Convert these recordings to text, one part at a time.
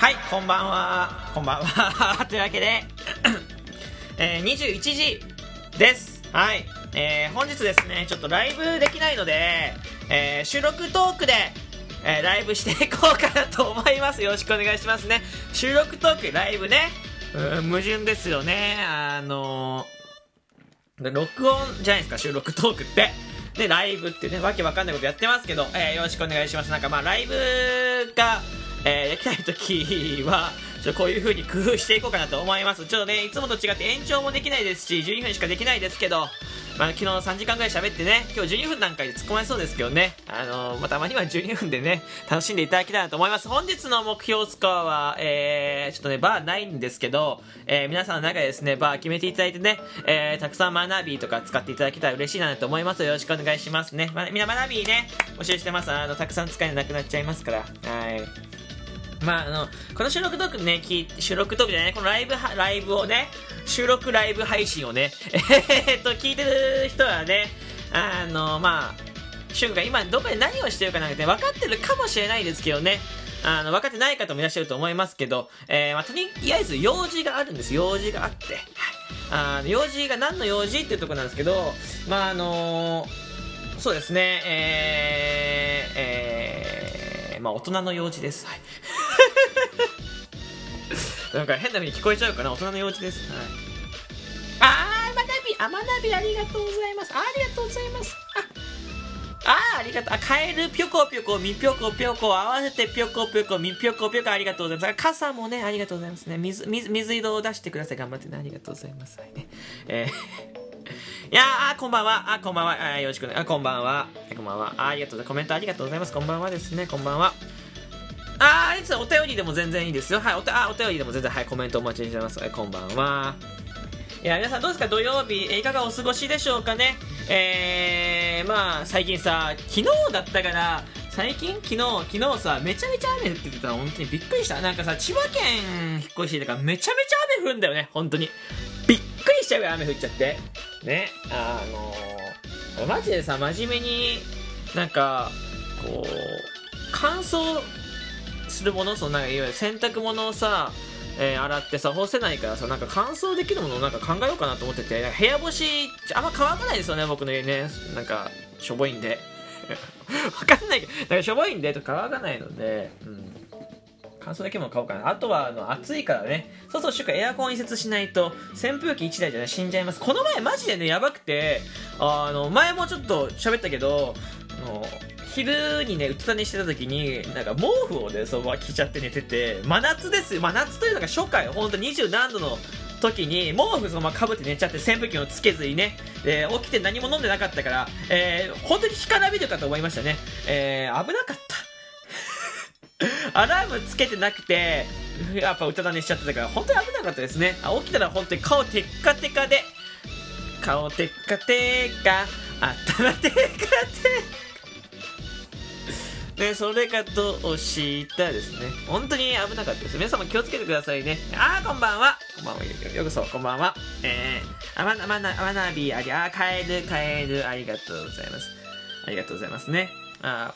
はいこんばんはこんばんは というわけで、えー、21時ですはいえー、本日ですねちょっとライブできないので、えー、収録トークでえー、ライブしていこうかなと思います。よろしくお願いしますね。収録トーク、ライブね。うん、矛盾ですよね。あのー、録音じゃないですか、収録トークって。で、ライブってね、わけわかんないことやってますけど、えー、よろしくお願いします。なんかまあ、ライブが、えー、できない時は、ちょこういう風に工夫していこうかなと思います。ちょっとね、いつもと違って延長もできないですし、12分しかできないですけど、まあ、昨日3時間ぐらい喋ってね、今日12分なんかで突っ込まれそうですけどね、あのー、まあ、たまには12分でね、楽しんでいただきたいなと思います。本日の目標スコアは、えー、ちょっとね、バーないんですけど、えー、皆さんの中でですね、バー決めていただいてね、えー、たくさんマナビーとか使っていただけたら嬉しいなと思います。よろしくお願いしますね。まあ、みんなマナビーね、募集してます。あの、たくさん使えなくなっちゃいますから。はい。まあ、あの、この収録トークね、収録トークじゃない、このライブ、ライブをね、収録ライブ配信をね、えっと、聞いてる人はね、あの、まあ、瞬間、今どこで何をしてるかなんて分かってるかもしれないですけどね、あの、分かってない方もいらっしゃると思いますけど、えー、まあ、とりあえず用事があるんです。用事があって。はい。あ用事が何の用事っていうところなんですけど、まあ、あのー、そうですね、えー、えー、まあ、大人の用事です。はい。なんか変な風に聞こえちゃうかな大人の幼稚です。はい。あー、まなび、あ、まなびありがとうございます。ありがとうございます。あ、あ、ありがとう。あ、カエル、ぴょこぴょこ、みぴょこぴょこ、合わせてぴょこぴょこ、みぴょこぴょこ、ありがとうございます。傘もね、ありがとうございますね。水、水、水色を出してください。頑張ってね。ありがとうございます。はいね。えー いやー、こんばんは。あ、こんばんは。あよろしくね。あ、こんばんは。こんばんは。あありがとうございます。コメントありがとうございます。こんばんはですね。こんばんは。あー、お便りでも全然いいですよ。はい、おあお便りでも全然、はい、コメントお待ちしてます。はいこんばんは。いや、皆さんどうですか？土曜日、いかがお過ごしでしょうかね？えー、まあ、最近さ、昨日だったから、最近昨日、昨日さ、めちゃめちゃ雨降ってたら本当にびっくりした。なんかさ、千葉県引っ越してたからめちゃめちゃ雨降るんだよね、本当に。びっくりしちゃうよ、雨降っちゃって。ね、あのー、マジでさ、真面目に、なんか、こう、乾燥するものそのなんかいわゆる洗濯物をさ、えー、洗ってさ干せないからさなんか乾燥できるものをなんか考えようかなと思ってて部屋干しあんま乾かないですよね僕の家ね なんかしょぼいんでわかんないけどなんかしょぼいんでと乾かないのでうん乾燥だけも買おうかな。あとは、あの、暑いからね。そうそう、しかエアコン移設しないと、扇風機1台じゃね、死んじゃいます。この前、マジでね、やばくて、あの、前もちょっと喋ったけど、あの、昼にね、うつた寝してた時に、なんか毛布をね、そのまま着ちゃって寝てて、真夏ですよ、真夏というのが初回、ほんと20何度の時に、毛布そのままかぶって寝ちゃって、扇風機をつけずにね、で、起きて何も飲んでなかったから、えー、本当に干からびるかと思いましたね。えー、危なかった。アラームつけてなくて、やっぱうたた寝しちゃってたから、本当に危なかったですね。あ起きたら本当に顔テッカテカで、顔テッカテカ、頭テッカテカ。で、それかどうしたですね。本当に危なかったです。皆様気をつけてくださいね。あー、こんばんは。こんばんは。ようこそ、こんばんは。えー、あまな、まな、まなびあり、あ、カエル、カエル、ありがとうございます。ありがとうございますね。あ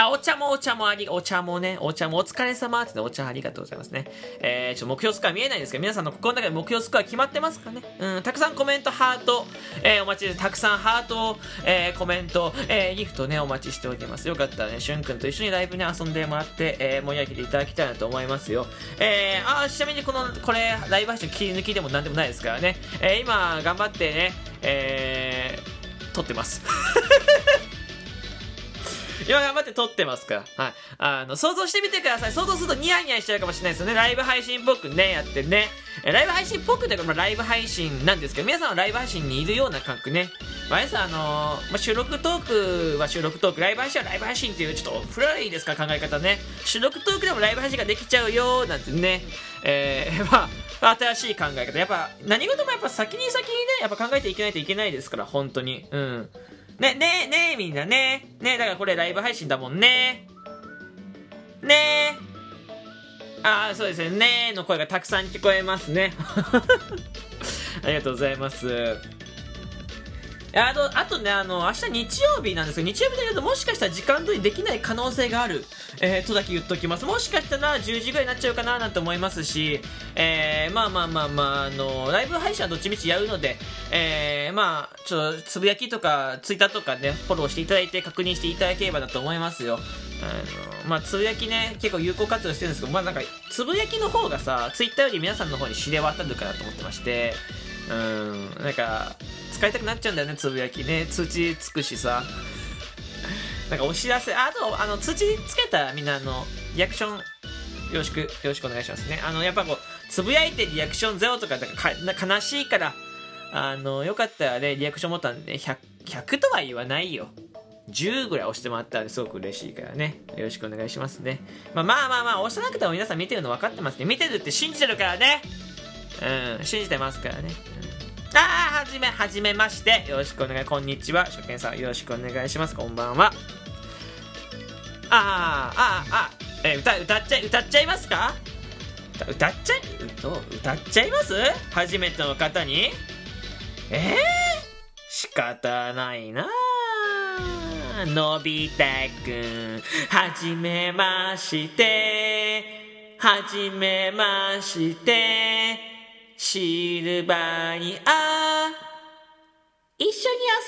あ、お茶もお茶もあり、お茶もね、お茶もお疲れ様って、お茶ありがとうございますね。えー、ちょっと目標スコア見えないんですけど、皆さんの心の中で目標スコア決まってますかね？うん、たくさんコメント、ハート、えー、お待ちです。たくさんハート、えー、コメント、えー、ギフトね、お待ちしております。よかったらね、しゅんくんと一緒にライブに遊んでもらって、えー、盛り上げていただきたいなと思いますよ。えー、あ、ちなみにこの、これ、ライブ配信切り抜きでもなんでもないですからね。えー、今、頑張ってね、えー、撮ってます。今頑張って撮ってますから。はい。あの、想像してみてください。想像するとニヤニヤしちゃうかもしれないですよね。ライブ配信っぽくね、やってね。ライブ配信っぽくというか、まあ、ライブ配信なんですけど、皆さんはライブ配信にいるような感覚ね。まあ、さん、あのー、まあ、収録トークは収録トーク、ライブ配信はライブ配信っていう、ちょっと古いですか、考え方ね。収録トークでもライブ配信ができちゃうよ、なんてね。えー、まあ、新しい考え方。やっぱ、何事もやっぱ先に先にね、やっぱ考えていけないといけないですから、本当に。うん。ね、ねねみんなね。ねだからこれライブ配信だもんね。ねああ、そうですね。ねの声がたくさん聞こえますね。ありがとうございます。あとあとねあの明日日曜日なんですけど日曜日だけどもしかしたら時間通りできない可能性がある、えー、とだけ言っときます。もしかしたら10時ぐらいになっちゃうかななんて思いますし、えー、まあまあまあまああのライブ配信はどっちみちやるので、えー、まあちょっとつぶやきとかツイッターとかねフォローしていただいて確認していただければなと思いますよ。あのまあつぶやきね結構有効活用してるんですけどまあなんかつぶやきの方がさツイッターより皆さんの方に知れ渡るかなと思ってましてうんなんか使いたくなっちゃうんだよねつぶやきね通知つくしさなんかお知らせあとあの通知つけたらみんなあのリアクションよろしくよろしくお願いしますねあのやっぱこうつぶやいてリアクションゼロとかか悲しいからあのよかったらねリアクションボタンね 100, 100とは言わないよ10ぐらい押してもらったらすごく嬉しいからね。よろしくお願いしますね。まあまあまあまあ、押さなくても皆さん見てるの分かってますね。見てるって信じてるからね。うん、信じてますからね。うん、ああ、はじめ、はじめまして。よろしくお願い、こんにちは。初見さん、よろしくお願いします。こんばんは。ああ、ああ、あ、え歌、歌っちゃい、歌っちゃいますか？歌っちゃい、歌っちゃいます？初めての方に？ええー、仕方ないな。のび太くん、はじめまして、はじめまして、シルバニア、一緒に遊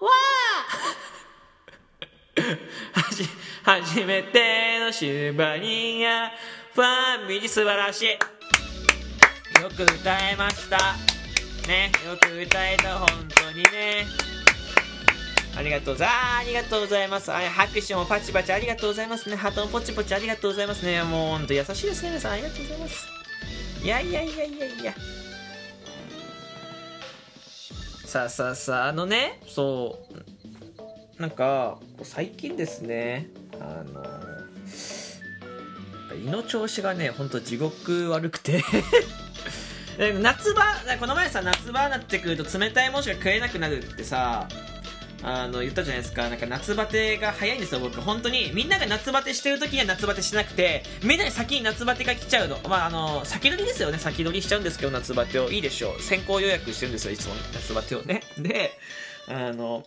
ぼうわあ はじ、初めてのシルバニア、ファミリー素晴らしい。よく歌えました。ね、よく歌えた、本当にね。ありがとうざいます。ありがとうございます。あ拍手もパチパチありがとうございますね。ハートもポチポチありがとうございますね。もうほんと優しいですね、皆さん。ありがとうございます。いやいやいやいやいや。さあさあさあ、あのね、そう、なんか、最近ですね、あの、胃の調子がね、ほんと地獄悪くて 夏場、この前さ、夏場になってくると冷たいものしか食えなくなるってさ、あの言ったじゃないですか。なんか夏バテが早いんですよ僕。本当に。みんなが夏バテしてる時には夏バテしなくて目で先に夏バテが来ちゃうの。まああの先取りですよね。先取りしちゃうんですけど夏バテを。いいでしょう。先行予約してるんですよいつも夏バテをね。であの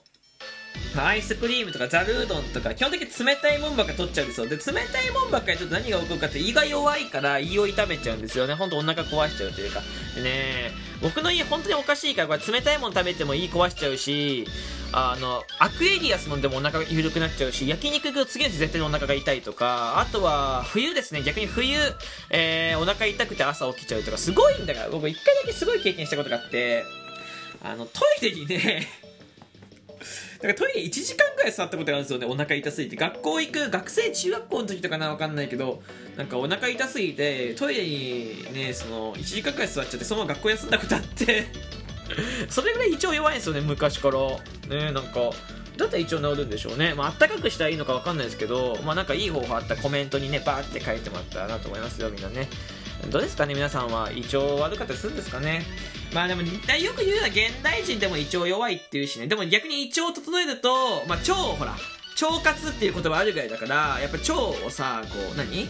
アイスクリームとかザルうどんとか基本的に冷たいもんばっか取っちゃうんですよ。で冷たいもんばっかりちょっと何が起こるかって胃が弱いから胃を痛めちゃうんですよね。ほんとお腹壊しちゃうというか。でね僕の胃本当におかしいからこれ冷たいもん食べても胃壊しちゃうしあのアクエリアス飲んでもお腹が緩くなっちゃうし焼肉行くと次の日絶対にお腹が痛いとかあとは冬ですね。逆に冬、えー、お腹痛くて朝起きちゃうとかすごいんだから僕一回だけすごい経験したことがあってあのトイレにねだからトイレ1時間ぐらい座ったことがあるんですよね。お腹痛すぎて。学校行く学生中学校の時とかな分かんないけどなんかお腹痛すぎてトイレにねその1時間ぐらい座っちゃってそのまま学校休んだことあって。それぐらい胃腸弱いんですよね昔から。ねなんかだったら胃腸治るんでしょうね。まあったかくしたらいいのか分かんないですけどまあなんかいい方法あったらコメントにねバーって書いてもらったらなと思いますよみんなね。どうですかね皆さんは胃腸悪かったりするんですかね？まあでもよく言うのは現代人でも胃腸弱いっていうしね。でも逆に胃腸を整えると、まあ、腸ほら腸活っていう言葉あるぐらいだからやっぱ腸をさこう何？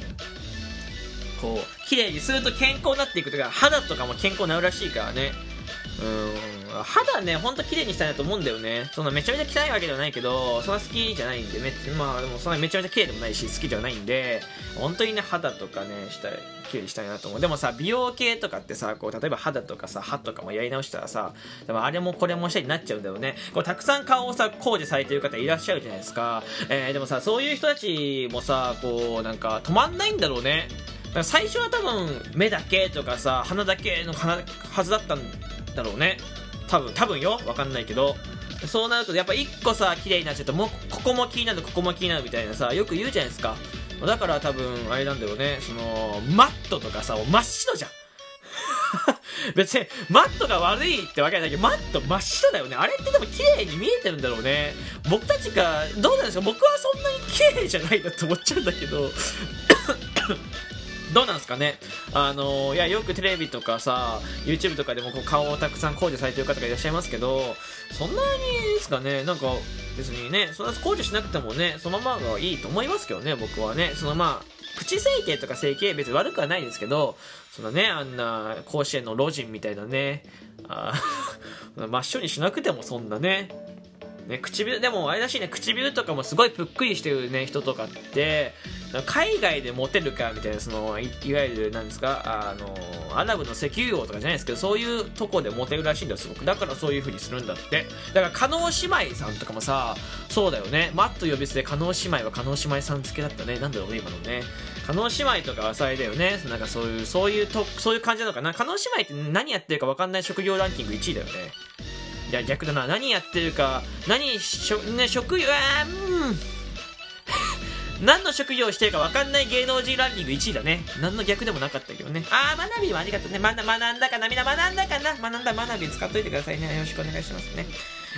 こう綺麗にすると健康になっていくとか肌とかも健康になるらしいからね。うん。肌ねほんと綺麗にしたいなと思うんだよね。そんなめちゃめちゃ汚いわけではないけどそんな好きじゃないんでめまあでもそんなめちゃめちゃ綺麗でもないし好きではないんで本当にね肌とかねしたい綺麗にしたいなと思う。でもさ美容系とかってさこう例えば肌とかさ歯とかもやり直したらさでもあれもこれもしたいになっちゃうんだよね。こうたくさん顔をさ工事されてる方いらっしゃるじゃないですか、えー、でもさそういう人たちもさこうなんか止まんないんだろうね。最初は多分目だけとかさ鼻だけのはずだったんだろうね。多分多分よ。分かんないけど。そうなるとやっぱ1個さ綺麗になっちゃうともうここも気になるここも気になるみたいなさよく言うじゃないですか。だから多分あれなんだろうね。そのマットとかさ真っ白じゃん。別にマットが悪いってわけじゃないけどマット真っ白だよね。あれってでも綺麗に見えてるんだろうね。僕たちがどうなんですか？僕はそんなに綺麗じゃないなって思っちゃうんだけど。どうなんですかね？あのいやよくテレビとかさ YouTube とかでもこう顔をたくさん工事されてる方がいらっしゃいますけどそんなにですかね？なんか別にねそんな工事しなくてもねそのままがいいと思いますけどね僕はね。そのままプチ整形とか整形別に悪くはないですけどそのねあんな甲子園の老人みたいなねあ 真っ白にしなくてもそんなねね、唇でもあれらしいね唇とかもすごいぷっくりしてるね人とかって海外でモテるかみたいなそのいわゆるなんですかあのアラブの石油王とかじゃないですけどそういうとこでモテるらしいんだよすごく。だからそういう風にするんだって。だから加納姉妹さんとかもさそうだよね。マット呼び捨て加納姉妹は加納姉妹さん付けだったね。なんだろうね今のね。加納姉妹とかはされだよね。なんかそういうそういうとそういう感じなのかな。加納姉妹って何やってるか分かんない職業ランキング1位だよね。いや逆だな何やってるか何しょ、ね、職業あうん 何の職業をしてるか分かんない芸能人ランキング1位だね。何の逆でもなかったけどね。あー、学びはありがとうね。まだ学んだかなみんな学んだかな学んだ学び使っといてくださいね。よろしくお願いしますね。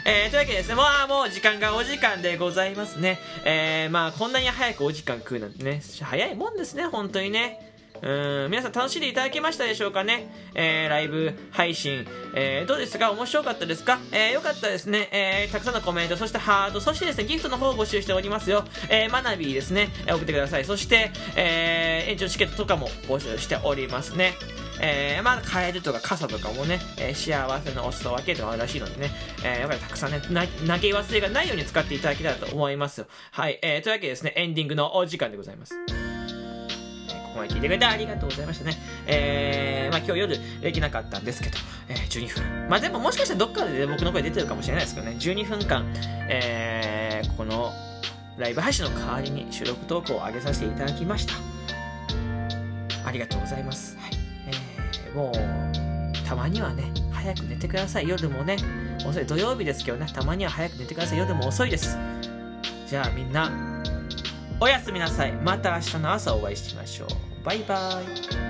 えー、というわけでですね、もう、もう時間がお時間でございますね。えー、まあ、こんなに早くお時間食うなんてね、早いもんですね、本当にね。うん皆さん楽しんでいただけましたでしょうかね、えー、ライブ配信、えー、どうですか？面白かったですか、えー、よかったですね、えー、たくさんのコメントそしてハートそしてですねギフトの方を募集しておりますよ、えー、マナビーですね、え、送ってください。そして、えー、延長チケットとかも募集しておりますね。えー、まあ、カエルとか傘とかもね、えー、幸せのお裾分けとかあるらしいのでね、えー、やっぱりたくさんね、投げ忘れがないように使っていただけたらと思いますよ。はい、えー、というわけでですね、エンディングのお時間でございます。ここまで聞いてくれてありがとうございましたね。えー、まあ今日夜できなかったんですけど、えー、12分。まあでももしかしたらどっかで僕の声出てるかもしれないですけどね、12分間、えー、このライブ配信の代わりに収録トークを上げさせていただきました。ありがとうございます。はい。えー、もう、たまにはね、早く寝てください。夜もね、遅い。土曜日ですけどね、たまには早く寝てください。夜も遅いです。じゃあみんな、おやすみなさい。また明日の朝お会いしましょう。バイバイ。